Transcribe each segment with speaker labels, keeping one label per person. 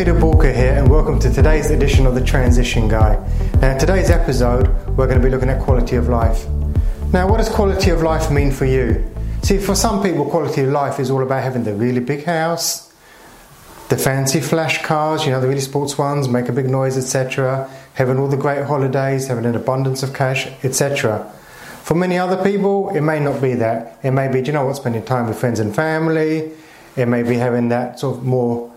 Speaker 1: Peter Walker here, and welcome to today's edition of The Transition Guy. Now, today's episode, we're going to be looking at quality of life. Now, what does quality of life mean for you? See, for some people, quality of life is all about having the really big house, the fancy flash cars, you know, the really sports ones, make a big noise, etc., having all the great holidays, having an abundance of cash, etc. For many other people, it may not be that. It may be, do you know what, spending time with friends and family. It may be having that sort of more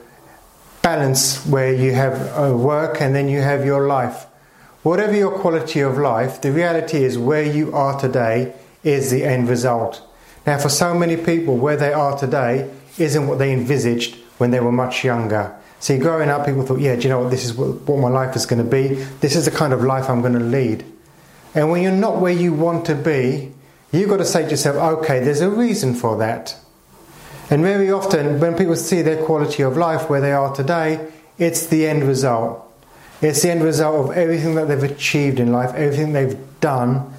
Speaker 1: balance where you have a work and then you have your life. Whatever your quality of life, the reality is where you are today is the end result. Now, for so many people, where they are today isn't what they envisaged when they were much younger. See, growing up, people thought, yeah, do you know what? This is what, what my life is going to be. This is the kind of life I'm going to lead. And when you're not where you want to be, you've got to say to yourself, okay, there's a reason for that. And very often, when people see their quality of life where they are today, it's the end result. It's the end result of everything that they've achieved in life, everything they've done.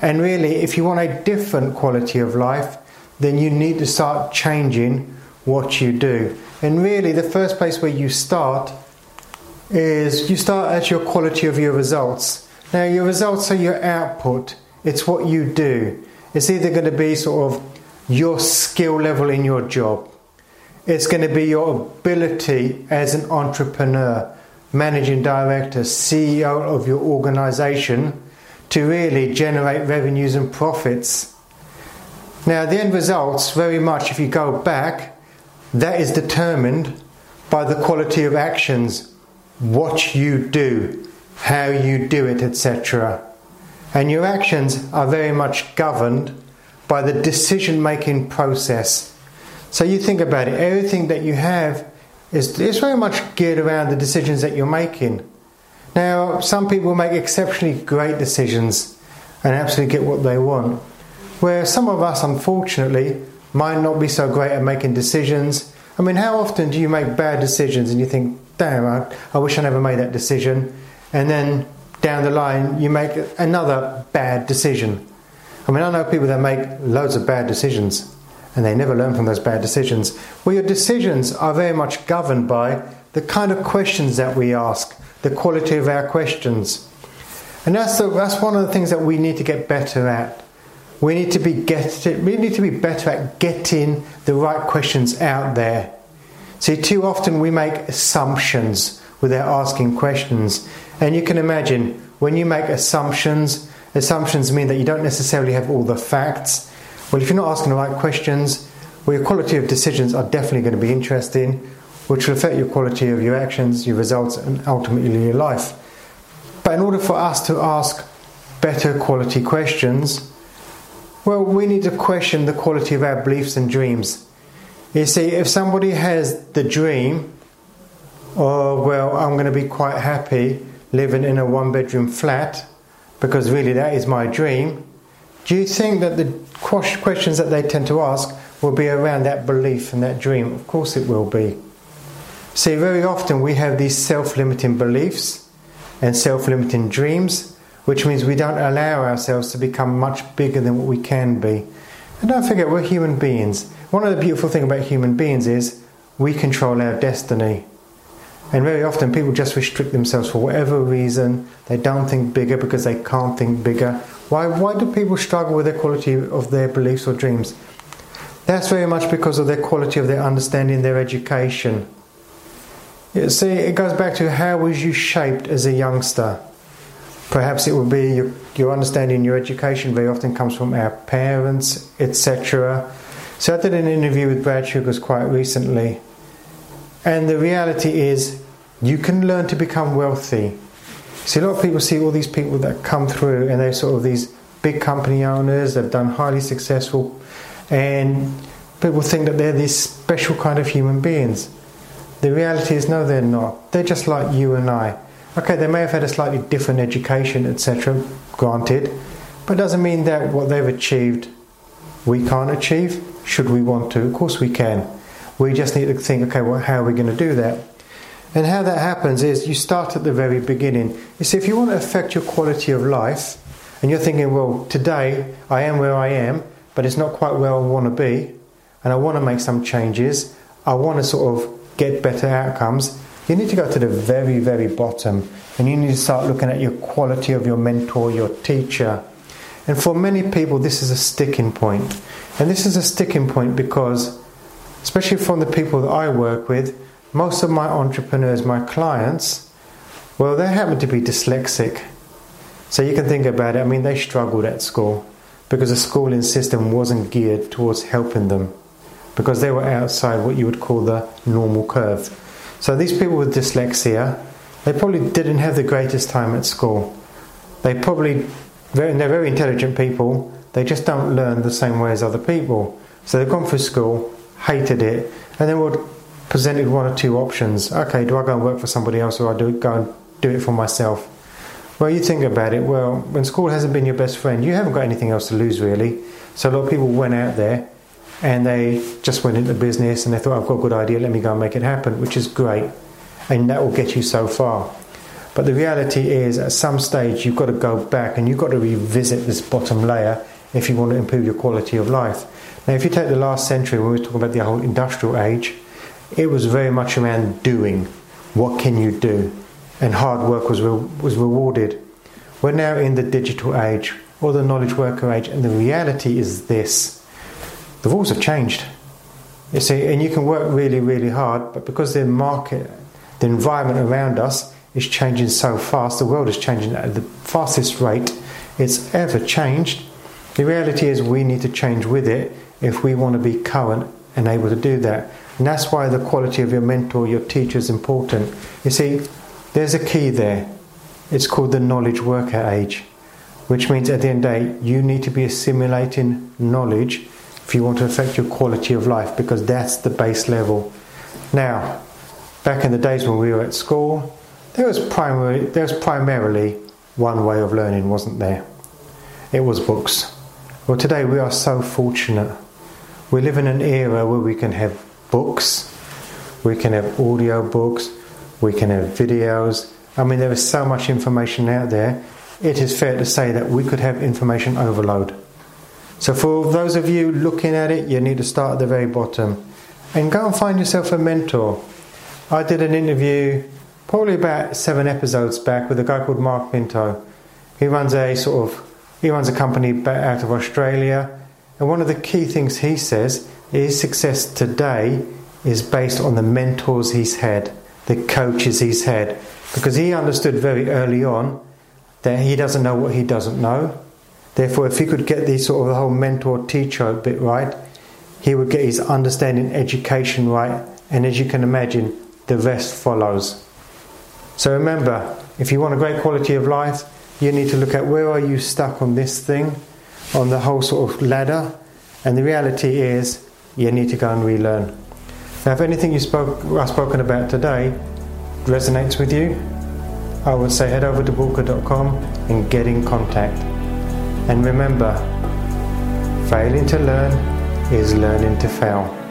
Speaker 1: And really, if you want a different quality of life, then you need to start changing what you do. And really, the first place where you start is you start at your quality of your results. Now, your results are your output, it's what you do. It's either going to be sort of your skill level in your job. It's going to be your ability as an entrepreneur, managing director, CEO of your organization to really generate revenues and profits. Now, the end results, very much, if you go back, that is determined by the quality of actions, what you do, how you do it, etc. And your actions are very much governed by the decision making process. So you think about it, everything that you have is, very much geared around the decisions that you're making. Now, some people make exceptionally great decisions and absolutely get what they want, where some of us, unfortunately, might not be so great at making decisions. I mean, how often do you make bad decisions and you think, damn, I, I wish I never made that decision? And then down the line, you make another bad decision. I mean, I know people that make loads of bad decisions and they never learn from those bad decisions. Well, your decisions are very much governed by the kind of questions that we ask, the quality of our questions. And that's, the, that's one of the things that we need to get better at. We need to be get, we need to be better at getting the right questions out there. See, too often we make assumptions without asking questions. And you can imagine when you make assumptions, Assumptions mean that you don't necessarily have all the facts. Well, if you're not asking the right questions, well, your quality of decisions are definitely going to be interesting, which will affect your quality of your actions, your results, and ultimately your life. But in order for us to ask better quality questions, well, we need to question the quality of our beliefs and dreams. You see, if somebody has the dream, oh, well, I'm going to be quite happy living in a one bedroom flat because really that is my dream, do you think that the questions that they tend to ask will be around that belief and that dream? Of course it will be. See, very often we have these self limiting beliefs and self limiting dreams, which means we don't allow ourselves to become much bigger than what we can be. And don't forget, we're human beings. One of the beautiful things about human beings is we control our destiny. And very often people just restrict themselves for whatever reason. They don't think bigger because they can't think bigger. Why, why do people struggle with the quality of their beliefs or dreams? That's very much because of their quality of their understanding, their education. You see, it goes back to how was you shaped as a youngster? Perhaps it would be your, your understanding, your education very often comes from our parents, etc. So I did an interview with Brad Sugars quite recently, and the reality is, you can learn to become wealthy. See, a lot of people see all these people that come through and they're sort of these big company owners, they've done highly successful, and people think that they're these special kind of human beings. The reality is, no, they're not. They're just like you and I. Okay, they may have had a slightly different education, etc., granted, but it doesn't mean that what they've achieved we can't achieve. Should we want to? Of course we can. We just need to think, okay, well, how are we going to do that? And how that happens is you start at the very beginning. You see, if you want to affect your quality of life, and you're thinking, well, today I am where I am, but it's not quite where I want to be, and I want to make some changes, I want to sort of get better outcomes, You need to go to the very, very bottom and you need to start looking at your quality of your mentor, your teacher. And for many people, this is a sticking point. And this is a sticking point because, especially from the people that I work with, most of my entrepreneurs, my clients, well, they happen to be dyslexic. So you can think about it, I mean, they struggled at school because the schooling system wasn't geared towards helping them because they were outside what you would call the normal curve. So these people with dyslexia, they probably didn't have the greatest time at school. They probably, they're very intelligent people, they just don't learn the same way as other people. So they've gone through school, hated it, and then we were presented one or two options. Okay, do I go and work for somebody else or do I go and do it for myself? Well, you think about it, well, when school hasn't been your best friend, you haven't got anything else to lose really. So a lot of people went out there and they just went into business and they thought, I've got a good idea, let me go and make it happen, which is great and that will get you so far. But the reality is, at some stage, you've got to go back and you've got to revisit this bottom layer if you want to improve your quality of life. Now, if you take the last century, when we talking about the whole industrial age, it was very much around doing. What can you do? And hard work was, re- was rewarded. We're now in the digital age or the knowledge worker age, and the reality is this the rules have changed. You see, and you can work really, really hard, but because the market the environment around us is changing so fast, the world is changing at the fastest rate it's ever changed. The reality is, we need to change with it if we want to be current and able to do that. And that's why the quality of your mentor, your teacher is important. You see, there's a key there. It's called the knowledge worker age, which means at the end of the day, you need to be assimilating knowledge if you want to affect your quality of life because that's the base level. Now, back in the days when we were at school, there was primarily there was primarily one way of learning, wasn't there? It was books. Well, today we are so fortunate. We live in an era where we can have books, we can have audio books, we can have videos. I mean, there is so much information out there. It is fair to say that we could have information overload. So, for those of you looking at it, you need to start at the very bottom and go and find yourself a mentor. I did an interview probably about seven episodes back with a guy called Mark Pinto. He runs a sort of he runs a company out of Australia, and one of the key things he says is success today is based on the mentors he's had, the coaches he's had, because he understood very early on that he doesn't know what he doesn't know. Therefore, if he could get the sort of the whole mentor teacher bit right, he would get his understanding education right, and as you can imagine, the rest follows. So remember, if you want a great quality of life, you need to look at where are you stuck on this thing, on the whole sort of ladder, and the reality is you need to go and relearn. Now, if anything you spoke, I've spoken about today resonates with you, I would say head over to bulka.com and get in contact. And remember, failing to learn is learning to fail.